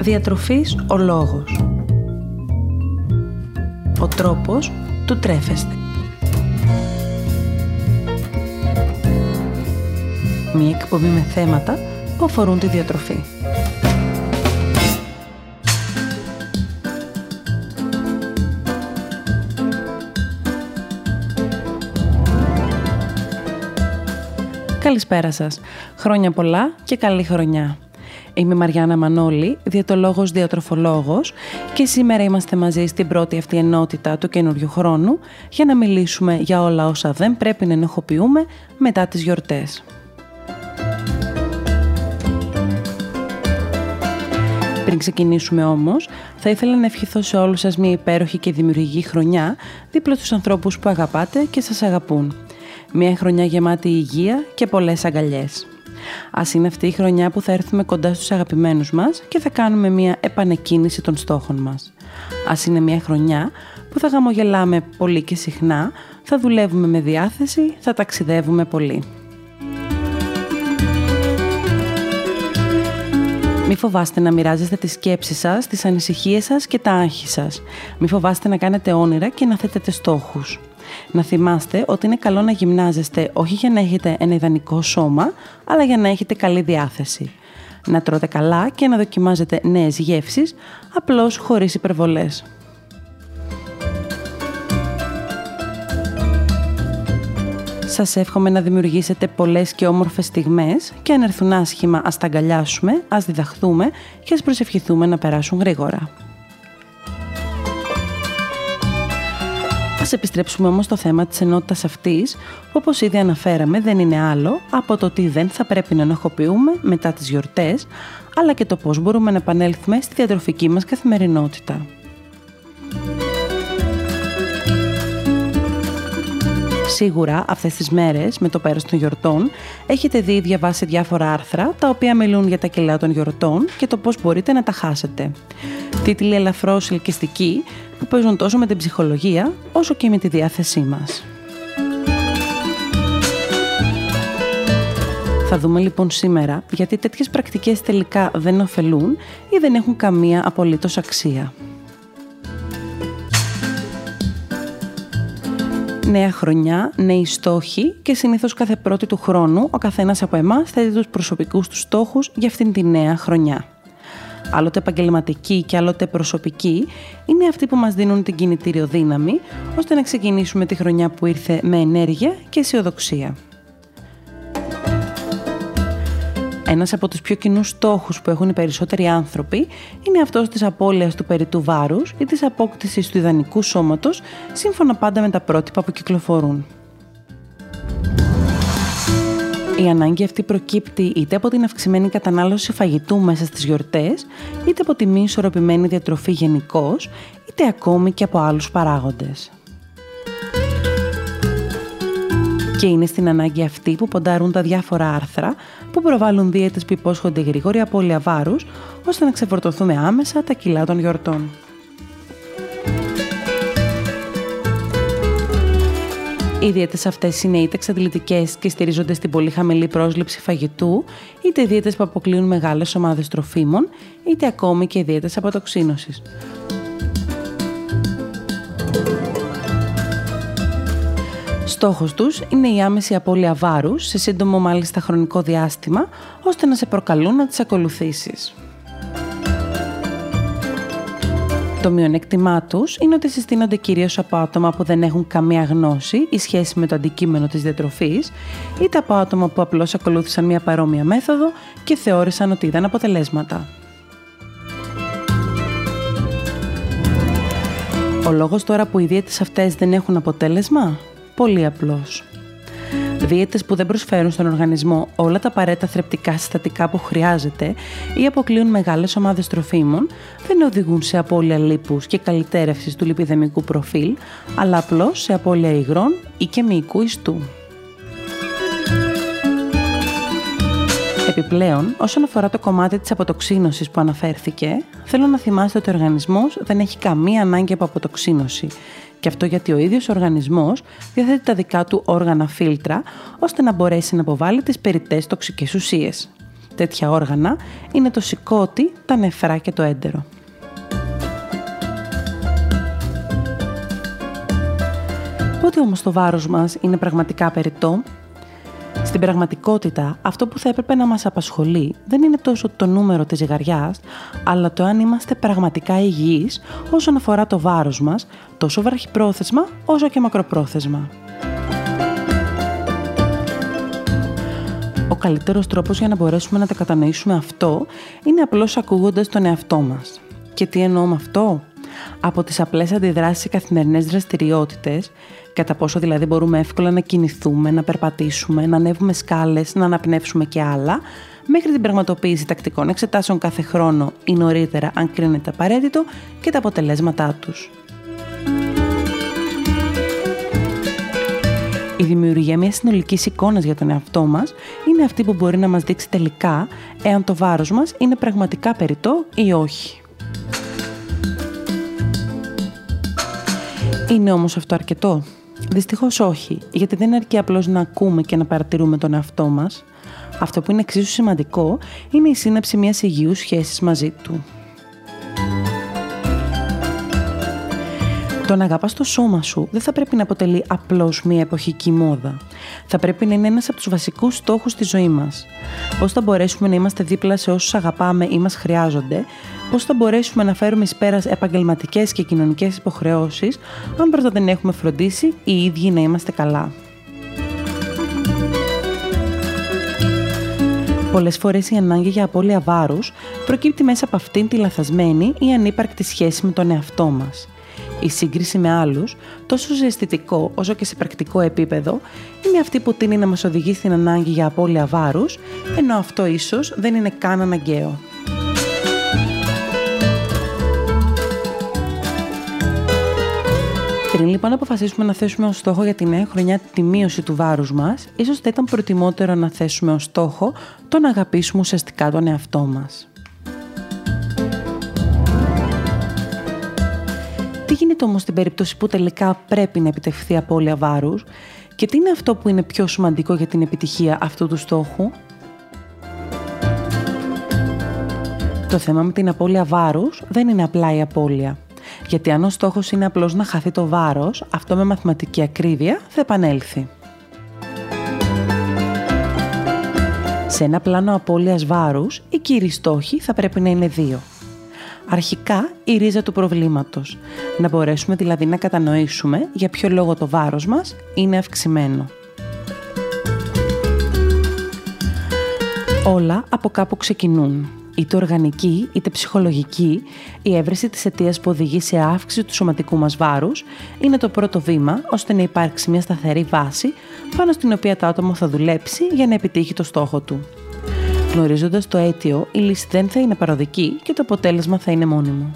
Διατροφής ο λόγος. Ο τρόπος του τρέφεστε. Μία εκπομπή με θέματα που αφορούν τη διατροφή. Καλησπέρα σας. Χρόνια πολλά και καλή χρονιά. Είμαι η Μαριάννα Μανώλη, διαιτολόγος διατροφολόγος και σήμερα είμαστε μαζί στην πρώτη αυτή ενότητα του καινούριου χρόνου για να μιλήσουμε για όλα όσα δεν πρέπει να ενοχοποιούμε μετά τις γιορτές. Πριν ξεκινήσουμε όμως, θα ήθελα να ευχηθώ σε όλους σας μια υπέροχη και δημιουργική χρονιά δίπλα στους ανθρώπους που αγαπάτε και σας αγαπούν. Μια χρονιά γεμάτη υγεία και πολλές αγκαλιές. Ας είναι αυτή η χρονιά που θα έρθουμε κοντά στους αγαπημένους μας και θα κάνουμε μια επανεκκίνηση των στόχων μας. Ας είναι μια χρονιά που θα γαμογελάμε πολύ και συχνά, θα δουλεύουμε με διάθεση, θα ταξιδεύουμε πολύ. Μη φοβάστε να μοιράζεστε τις σκέψεις σας, τις ανησυχίες σας και τα άγχη σας. Μη φοβάστε να κάνετε όνειρα και να θέτετε στόχους. Να θυμάστε ότι είναι καλό να γυμνάζεστε όχι για να έχετε ένα ιδανικό σώμα, αλλά για να έχετε καλή διάθεση. Να τρώτε καλά και να δοκιμάζετε νέες γεύσεις, απλώς χωρίς υπερβολές. Σας εύχομαι να δημιουργήσετε πολλές και όμορφες στιγμές και αν έρθουν άσχημα ας τα αγκαλιάσουμε, ας διδαχθούμε και ας προσευχηθούμε να περάσουν γρήγορα. Ας επιστρέψουμε όμως στο θέμα της ενότητας αυτής, που όπως ήδη αναφέραμε δεν είναι άλλο από το ότι δεν θα πρέπει να ενοχοποιούμε μετά τις γιορτές, αλλά και το πώς μπορούμε να επανέλθουμε στη διατροφική μας καθημερινότητα. Σίγουρα αυτές τις μέρες με το πέρας των γιορτών έχετε δει διαβάσει διάφορα άρθρα τα οποία μιλούν για τα κιλά των γιορτών και το πώς μπορείτε να τα χάσετε. Τίτλοι ελαφρώς ελκυστικοί που παίζουν τόσο με την ψυχολογία όσο και με τη διάθεσή μας. Θα δούμε λοιπόν σήμερα γιατί τέτοιες πρακτικές τελικά δεν ωφελούν ή δεν έχουν καμία απολύτως αξία. Νέα χρονιά, νέοι στόχοι και συνήθως κάθε πρώτη του χρόνου ο καθένας από εμάς θέτει τους προσωπικούς του στόχους για αυτήν τη νέα χρονιά άλλοτε επαγγελματική και άλλοτε προσωπική, είναι αυτοί που μας δίνουν την κινητήριο δύναμη, ώστε να ξεκινήσουμε τη χρονιά που ήρθε με ενέργεια και αισιοδοξία. Ένας από τους πιο κοινούς στόχους που έχουν οι περισσότεροι άνθρωποι είναι αυτός της απώλειας του περιτού βάρους ή της απόκτησης του ιδανικού σώματος, σύμφωνα πάντα με τα πρότυπα που κυκλοφορούν. Η ανάγκη αυτή προκύπτει είτε από την αυξημένη κατανάλωση φαγητού μέσα στις γιορτές, είτε από τη μη ισορροπημένη διατροφή γενικώς, είτε ακόμη και από άλλους παράγοντες. Και είναι στην ανάγκη αυτή που ποντάρουν τα διάφορα άρθρα που προβάλλουν δίαιτες που υπόσχονται γρήγορη απώλεια βάρους, ώστε να ξεφορτωθούμε άμεσα τα κιλά των γιορτών. Οι δίαιτες αυτές είναι είτε εξαντλητικές και στηρίζονται στην πολύ χαμηλή πρόσληψη φαγητού, είτε δίαιτες που αποκλείουν μεγάλες ομάδες τροφίμων, είτε ακόμη και δίαιτες αποτοξίνωσης. Στόχος τους είναι η άμεση απώλεια βάρους σε σύντομο μάλιστα χρονικό διάστημα, ώστε να σε προκαλούν να τις ακολουθήσεις. Το μειονέκτημά τους είναι ότι συστήνονται κυρίως από άτομα που δεν έχουν καμία γνώση ή σχέση με το αντικείμενο της διατροφής, είτε από άτομα που απλώς ακολούθησαν μια παρόμοια μέθοδο και θεώρησαν ότι είδαν αποτελέσματα. Ο λόγος τώρα που οι δίαιτες αυτές δεν έχουν αποτέλεσμα; Πολύ απλός δίαιτες που δεν προσφέρουν στον οργανισμό όλα τα απαραίτητα θρεπτικά συστατικά που χρειάζεται ή αποκλείουν μεγάλες ομάδες τροφίμων, δεν οδηγούν σε απώλεια λίπους και καλυτέρευσης του λιπιδεμικού προφίλ, αλλά απλώς σε απώλεια υγρών ή και μυϊκού ιστού. Επιπλέον, όσον αφορά το κομμάτι της αποτοξίνωσης που αναφέρθηκε, θέλω να θυμάστε ότι ο οργανισμός δεν έχει καμία ανάγκη από αποτοξίνωση και αυτό γιατί ο ίδιος ο οργανισμός διαθέτει τα δικά του όργανα φίλτρα, ώστε να μπορέσει να αποβάλει τις περιττές τοξικές ουσίες. τέτοια όργανα είναι το σηκώτη, τα νεφρά και το έντερο. Πότε όμως το βάρος μας είναι πραγματικά περιττό στην πραγματικότητα, αυτό που θα έπρεπε να μας απασχολεί δεν είναι τόσο το νούμερο της ζυγαριάς, αλλά το αν είμαστε πραγματικά υγιείς όσον αφορά το βάρος μας, τόσο βραχυπρόθεσμα όσο και μακροπρόθεσμα. Ο καλύτερος τρόπος για να μπορέσουμε να τα κατανοήσουμε αυτό είναι απλώς ακούγοντας τον εαυτό μας. Και τι εννοώ με αυτό; Από τις απλές αντιδράσεις σε καθημερινές δραστηριότητες κατά πόσο δηλαδή μπορούμε εύκολα να κινηθούμε, να περπατήσουμε, να ανέβουμε σκάλες, να αναπνεύσουμε και άλλα, μέχρι την πραγματοποίηση τακτικών εξετάσεων κάθε χρόνο ή νωρίτερα αν κρίνεται απαραίτητο και τα αποτελέσματά τους. Η δημιουργία μιας συνολικής εικόνας για τον εαυτό μας είναι αυτή που μπορεί να μας δείξει τελικά εάν το βάρος μας είναι πραγματικά περιττό ή όχι. Είναι όμως αυτό αρκετό; Δυστυχώς όχι, γιατί δεν αρκεί απλώς να ακούμε και να παρατηρούμε τον εαυτό μας. Αυτό που είναι εξίσου σημαντικό είναι η σύναψη μιας υγιούς σχέσης μαζί του. Το να αγαπάς το σώμα σου δεν θα πρέπει να αποτελεί απλώς μια εποχική μόδα. Θα πρέπει να είναι ένας από τους βασικούς στόχους της ζωής μας. Πώς θα μπορέσουμε να είμαστε δίπλα σε όσους αγαπάμε ή μας χρειάζονται, πώς θα μπορέσουμε να φέρουμε εις πέρας επαγγελματικές και κοινωνικές υποχρεώσεις, αν πρώτα δεν έχουμε φροντίσει οι ίδιοι να είμαστε καλά; Πολλές φορές η ανάγκη για απώλεια βάρους προκύπτει μέσα από αυτήν τη λαθασμένη ή ανύπαρκτη σχέση με τον εαυτό μας. Η σύγκριση με άλλους, τόσο σε αισθητικό όσο και σε πρακτικό επίπεδο, είναι αυτή που τίνει να μας οδηγεί στην ανάγκη για απώλεια βάρους, ενώ αυτό ίσως δεν είναι καν αναγκαίο. Πριν λοιπόν αποφασίσουμε να θέσουμε ως στόχο για τη νέα χρονιά τη μείωση του βάρους μας, ίσως θα ήταν προτιμότερο να θέσουμε ως στόχο το να αγαπήσουμε ουσιαστικά τον εαυτό μας. Τι γίνεται όμως στην περίπτωση που τελικά πρέπει να επιτευχθεί απώλεια βάρους και τι είναι αυτό που είναι πιο σημαντικό για την επιτυχία αυτού του στόχου; Το θέμα με την απώλεια βάρους δεν είναι απλά η απώλεια. Γιατί αν ο στόχος είναι απλώς να χαθεί το βάρος, αυτό με μαθηματική ακρίβεια θα επανέλθει. Σε ένα πλάνο απώλειας βάρους, οι κύριοι στόχοι θα πρέπει να είναι δύο. Αρχικά, η ρίζα του προβλήματος. Να μπορέσουμε δηλαδή να κατανοήσουμε για ποιο λόγο το βάρος μας είναι αυξημένο. Όλα από κάπου ξεκινούν είτε οργανική είτε ψυχολογική, η έβρεση της αιτίας που οδηγεί σε αύξηση του σωματικού μας βάρους είναι το πρώτο βήμα ώστε να υπάρξει μια σταθερή βάση πάνω στην οποία το άτομο θα δουλέψει για να επιτύχει το στόχο του. Γνωρίζοντας το αίτιο, η λύση δεν θα είναι παροδική και το αποτέλεσμα θα είναι μόνιμο.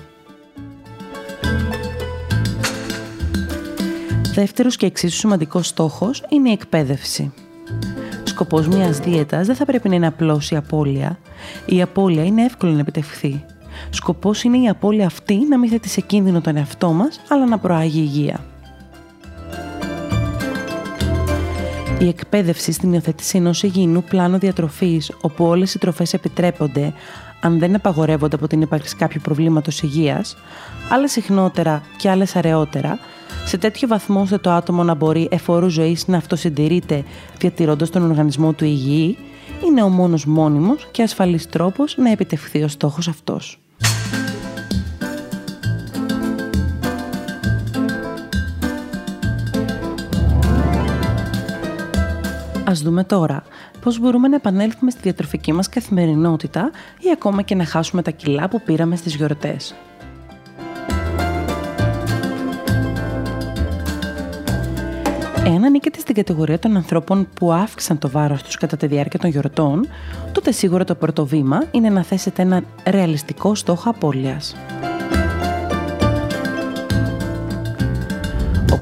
Δεύτερος και εξίσου σημαντικός στόχος είναι η εκπαίδευση σκοπός μιας δίαιτας δεν θα πρέπει να είναι απλώς η απώλεια. Η απώλεια είναι εύκολο να επιτευχθεί. Σκοπός είναι η απώλεια αυτή να μην θέτει σε κίνδυνο τον εαυτό μας, αλλά να προάγει υγεία. Η εκπαίδευση στην υιοθέτηση ενός υγιεινού πλάνου διατροφής, όπου όλες οι τροφές επιτρέπονται, αν δεν απαγορεύονται από την ύπαρξη κάποιου προβλήματος υγείας, άλλε συχνότερα και άλλες αραιότερα, σε τέτοιο βαθμό ώστε το άτομο να μπορεί εφόρου ζωής να αυτοσυντηρείται διατηρώντας τον οργανισμό του υγιή, είναι ο μόνος μόνιμος και ασφαλής τρόπος να επιτευχθεί ο στόχος αυτός. Ας δούμε τώρα πώς μπορούμε να επανέλθουμε στη διατροφική μας καθημερινότητα ή ακόμα και να χάσουμε τα κιλά που πήραμε στις γιορτές; Εάν ανήκετε στην κατηγορία των ανθρώπων που αύξησαν το βάρος τους κατά τη διάρκεια των γιορτών, τότε σίγουρα το πρώτο βήμα είναι να θέσετε ένα ρεαλιστικό στόχο απώλειας.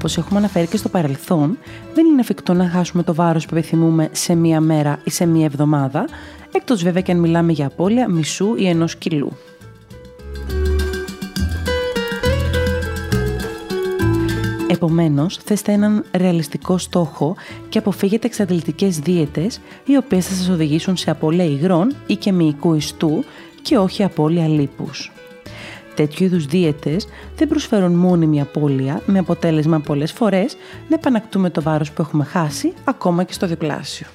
Όπως έχουμε αναφέρει και στο παρελθόν, δεν είναι εφικτό να χάσουμε το βάρος που επιθυμούμε σε μία μέρα ή σε μία εβδομάδα, εκτός βέβαια και αν μιλάμε για απώλεια μισού ή ενός κιλού. Επομένως, θέστε έναν ρεαλιστικό στόχο και αποφύγετε εξαντλητικές δίαιτες οι οποίες θα σας οδηγήσουν σε απώλεια υγρών ή και μυϊκού ιστού και όχι απώλεια λίπους. Τέτοιου είδους δίαιτες δεν προσφέρουν μόνιμη απώλεια με αποτέλεσμα πολλές φορές να επανακτούμε το βάρος που έχουμε χάσει ακόμα και στο διπλάσιο.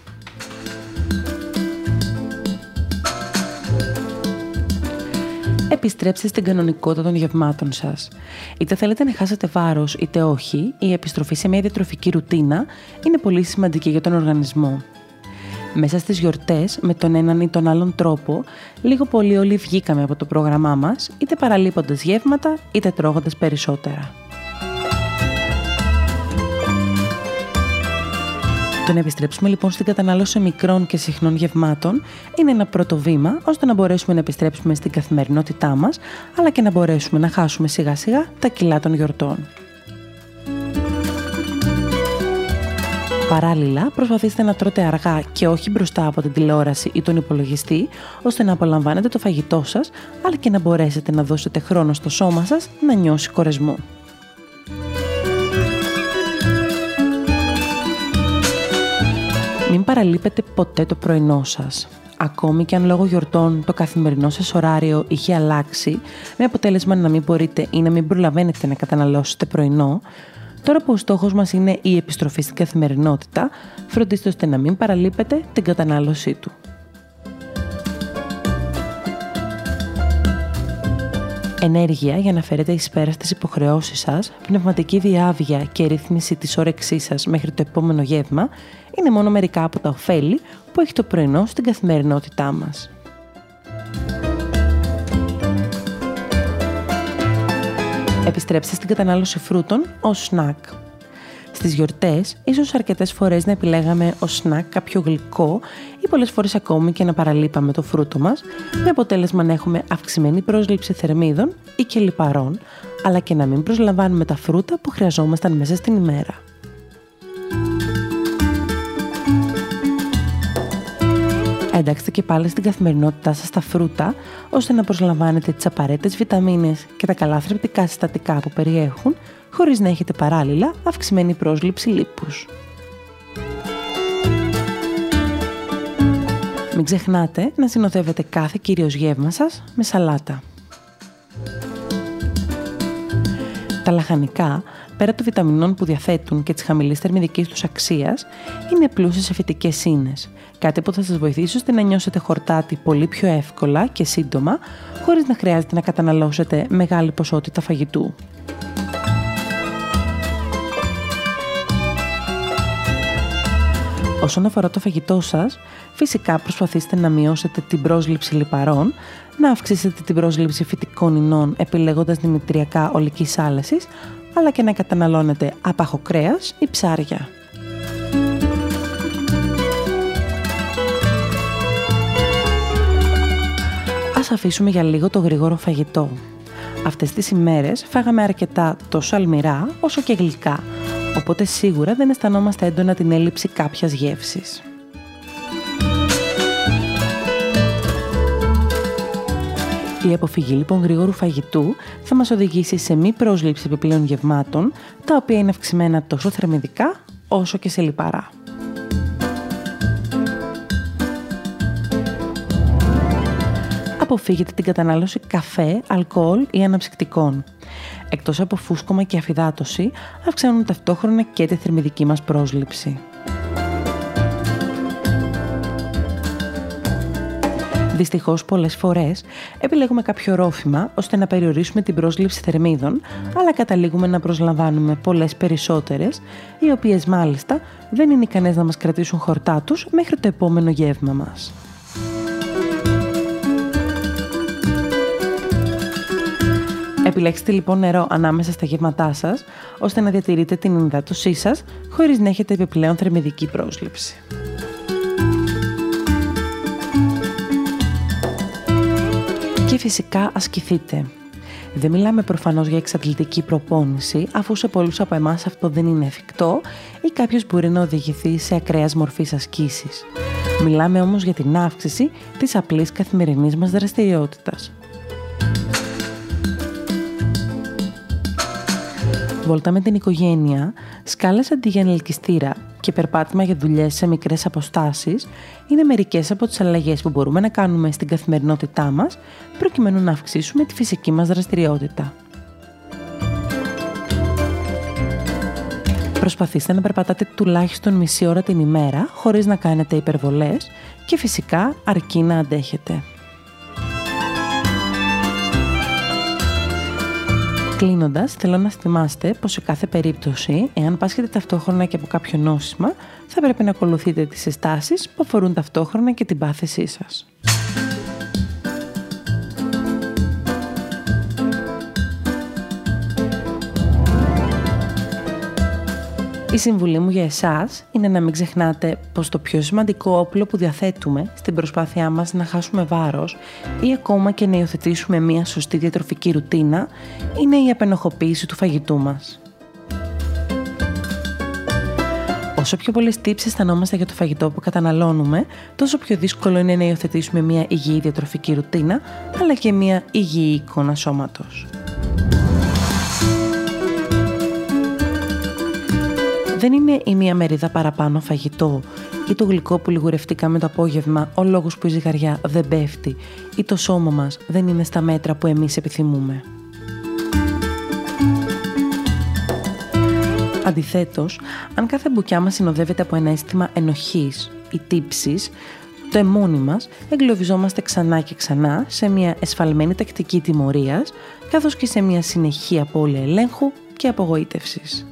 επιστρέψτε στην κανονικότητα των γευμάτων σας. Είτε θέλετε να χάσετε βάρος είτε όχι, η επιστροφή σε μια διατροφική ρουτίνα είναι πολύ σημαντική για τον οργανισμό. Μέσα στις γιορτές, με τον έναν ή τον άλλον τρόπο, λίγο πολύ όλοι βγήκαμε από το πρόγραμμά μας, είτε παραλείποντας γεύματα, είτε τρώγοντας περισσότερα. Το να επιστρέψουμε λοιπόν στην κατανάλωση μικρών και συχνών γευμάτων είναι ένα πρώτο βήμα ώστε να μπορέσουμε να επιστρέψουμε στην καθημερινότητά μας αλλά και να μπορέσουμε να χάσουμε σιγά σιγά τα κιλά των γιορτών. Παράλληλα, προσπαθήστε να τρώτε αργά και όχι μπροστά από την τηλεόραση ή τον υπολογιστή, ώστε να απολαμβάνετε το φαγητό σας, αλλά και να μπορέσετε να δώσετε χρόνο στο σώμα σας να νιώσει κορεσμό. Μην παραλείπετε ποτέ το πρωινό σας. Ακόμη και αν λόγω γιορτών το καθημερινό σας ωράριο είχε αλλάξει, με αποτέλεσμα να μην μπορείτε ή να μην προλαβαίνετε να καταναλώσετε πρωινό, τώρα που ο στόχος μας είναι η επιστροφή στην καθημερινότητα, φροντίστε ώστε να μην παραλείπετε την κατανάλωσή του. ενέργεια για να φέρετε εις πέρα στις υποχρεώσεις σας, πνευματική διάβια και ρύθμιση της όρεξής σας μέχρι το επόμενο γεύμα είναι μόνο μερικά από τα ωφέλη που έχει το πρωινό στην καθημερινότητά μας. Επιστρέψτε στην κατανάλωση φρούτων ως σνακ. Στις γιορτές, ίσως αρκετές φορές να επιλέγαμε ως σνακ κάποιο γλυκό ή πολλές φορές ακόμη και να παραλείπαμε το φρούτο μας, με αποτέλεσμα να έχουμε αυξημένη πρόσληψη θερμίδων ή και λιπαρών, αλλά και να μην προσλαμβάνουμε τα φρούτα που χρειαζόμασταν μέσα στην ημέρα. Εντάξτε και πάλι στην καθημερινότητά σας τα φρούτα, ώστε να προσλαμβάνετε τις απαραίτητες βιταμίνες και τα καλά θρεπτικά συστατικά που περιέχουν, χωρίς να έχετε παράλληλα αυξημένη πρόσληψη λίπους. Μην ξεχνάτε να συνοδεύετε κάθε κυρίως γεύμα σας με σαλάτα. Τα λαχανικά, πέρα των βιταμινών που διαθέτουν και της χαμηλής θερμιδικής τους αξίας, είναι πλούσιες σε φυτικές ίνες, κάτι που θα σας βοηθήσει ώστε να νιώσετε χορτάτη πολύ πιο εύκολα και σύντομα, χωρίς να χρειάζεται να καταναλώσετε μεγάλη ποσότητα φαγητού. Όσον αφορά το φαγητό σας, φυσικά προσπαθήστε να μειώσετε την πρόσληψη λιπαρών, να αυξήσετε την πρόσληψη φυτικών ινών επιλέγοντας δημητριακά ολικής άλεσης, αλλά και να καταναλώνετε άπαχο κρέας ή ψάρια. Ας αφήσουμε για λίγο το γρήγορο φαγητό. Αυτές τις ημέρες φάγαμε αρκετά τόσο αλμυρά όσο και γλυκά, οπότε σίγουρα δεν αισθανόμαστε έντονα την έλλειψη κάποιας γεύσης. Η αποφυγή λοιπόν γρήγορου φαγητού θα μας οδηγήσει σε μη πρόσληψη επιπλέον γευμάτων, τα οποία είναι αυξημένα τόσο θερμιδικά όσο και σε λιπαρά. Αποφύγετε την κατανάλωση καφέ, αλκοόλ ή αναψυκτικών. Εκτός από φούσκωμα και αφυδάτωση, αυξάνουν ταυτόχρονα και τη θερμιδική μας πρόσληψη. Δυστυχώς, πολλές φορές επιλέγουμε κάποιο ρόφημα ώστε να περιορίσουμε την πρόσληψη θερμίδων, αλλά καταλήγουμε να προσλαμβάνουμε πολλές περισσότερες, οι οποίες μάλιστα δεν είναι ικανές να μας κρατήσουν χορτά τους μέχρι το επόμενο γεύμα μας. Επιλέξτε λοιπόν νερό ανάμεσα στα γεύματά σας, ώστε να διατηρείτε την ενυδάτωσή σας, χωρίς να έχετε επιπλέον θερμιδική πρόσληψη. Και φυσικά ασκηθείτε. Δεν μιλάμε προφανώς για εξαντλητική προπόνηση, αφού σε πολλούς από εμάς αυτό δεν είναι εφικτό ή κάποιος μπορεί να οδηγηθεί σε ακραίας μορφής ασκήσεις. Μιλάμε όμως για την αύξηση της απλής καθημερινής μας δραστηριότητας. Βόλτα με την οικογένεια, σκάλες αντίγεν ελκυστήρα και περπάτημα για δουλειές σε μικρές αποστάσεις είναι μερικές από τις αλλαγές που μπορούμε να κάνουμε στην καθημερινότητά μας προκειμένου να αυξήσουμε τη φυσική μας δραστηριότητα. Προσπαθήστε να περπατάτε τουλάχιστον μισή ώρα την ημέρα χωρίς να κάνετε υπερβολές και φυσικά αρκεί να αντέχετε. Κλείνοντας, θέλω να θυμάστε πως σε κάθε περίπτωση, εάν πάσχετε ταυτόχρονα και από κάποιο νόσημα, θα πρέπει να ακολουθείτε τις συστάσεις που αφορούν ταυτόχρονα και την πάθησή σας. Η συμβουλή μου για εσάς είναι να μην ξεχνάτε πως το πιο σημαντικό όπλο που διαθέτουμε στην προσπάθειά μας να χάσουμε βάρος ή ακόμα και να υιοθετήσουμε μια σωστή διατροφική ρουτίνα είναι η απενοχοποίηση του φαγητού μας. Όσο πιο πολλές τύψει αισθανόμαστε για το φαγητό που καταναλώνουμε, τόσο πιο δύσκολο είναι να υιοθετήσουμε μια υγιή διατροφική ρουτίνα, αλλά και μια υγιή εικόνα σώματος. Δεν είναι η μία μερίδα παραπάνω φαγητό ή το γλυκό που λιγουρευτήκαμε το απόγευμα ο λόγος που η ζυγαριά δεν πέφτει ή το σώμα μας δεν είναι στα μέτρα που εμείς επιθυμούμε. Αντιθέτως, αν κάθε μπουκιά μας συνοδεύεται από ένα αίσθημα ενοχής ή τύψης, το αιμόνι μας εγκλωβιζόμαστε ξανά και ξανά σε μια εσφαλμένη τακτική τιμωρίας, καθώς και σε μια συνεχή απώλεια ελέγχου και απογοήτευσης.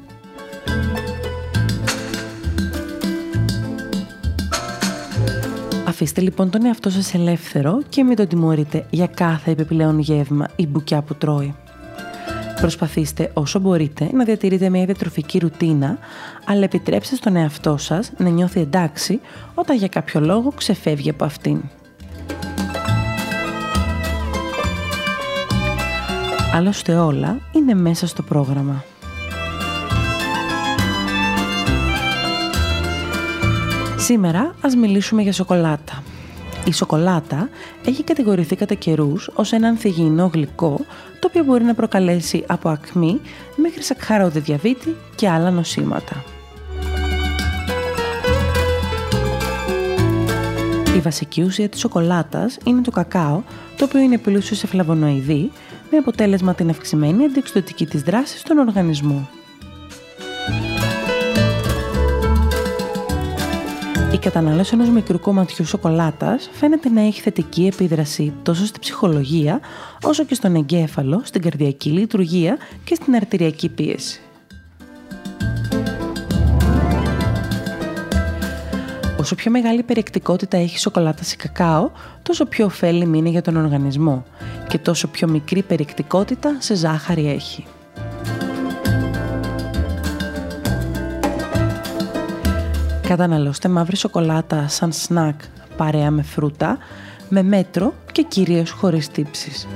Αφήστε λοιπόν τον εαυτό σας ελεύθερο και μην τον τιμωρείτε για κάθε επιπλέον γεύμα ή μπουκιά που τρώει. Προσπαθήστε όσο μπορείτε να διατηρείτε μια διατροφική ρουτίνα, αλλά επιτρέψτε στον εαυτό σας να νιώθει εντάξει όταν για κάποιο λόγο ξεφεύγει από αυτήν. Άλλωστε όλα είναι μέσα στο πρόγραμμα. Σήμερα ας μιλήσουμε για σοκολάτα. Η σοκολάτα έχει κατηγορηθεί κατά καιρούς ως ένα ανθυγιεινό γλυκό το οποίο μπορεί να προκαλέσει από ακμή μέχρι σακχαρώδη διαβήτη και άλλα νοσήματα. Η βασική ουσία της σοκολάτας είναι το κακάο, το οποίο είναι πλούσιο σε φλαβονοειδή, με αποτέλεσμα την αυξημένη αντιεξοδοτική της δράση στον οργανισμό. Η κατανάλωση ενός μικρού κομματιού σοκολάτας φαίνεται να έχει θετική επίδραση τόσο στη ψυχολογία όσο και στον εγκέφαλο, στην καρδιακή λειτουργία και στην αρτηριακή πίεση. Όσο πιο μεγάλη περιεκτικότητα έχει η σοκολάτα σε κακάο, τόσο πιο ωφέλιμη είναι για τον οργανισμό και τόσο πιο μικρή περιεκτικότητα σε ζάχαρη έχει. Καταναλώστε μαύρη σοκολάτα σαν σνακ παρέα με φρούτα, με μέτρο και κυρίως χωρίς τύψεις.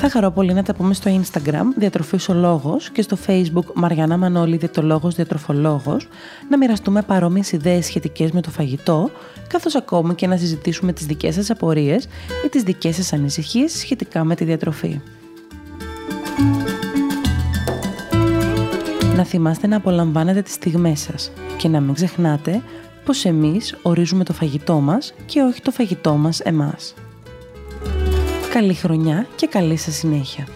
Θα χαρώ πολύ να τα πούμε στο Instagram Διατροφής ο Λόγος και στο Facebook Μαριανά Μανώλη Διαιτολόγος Διατροφολόγος να μοιραστούμε παρόμοιες ιδέες σχετικές με το φαγητό καθώς ακόμη και να συζητήσουμε τις δικές σας απορίες ή τις δικές σας ανησυχίες σχετικά με τη διατροφή. Να θυμάστε να απολαμβάνετε τις στιγμές σας και να μην ξεχνάτε πως εμείς ορίζουμε το φαγητό μας και όχι το φαγητό μας εμάς. Καλή χρονιά και καλή σας συνέχεια.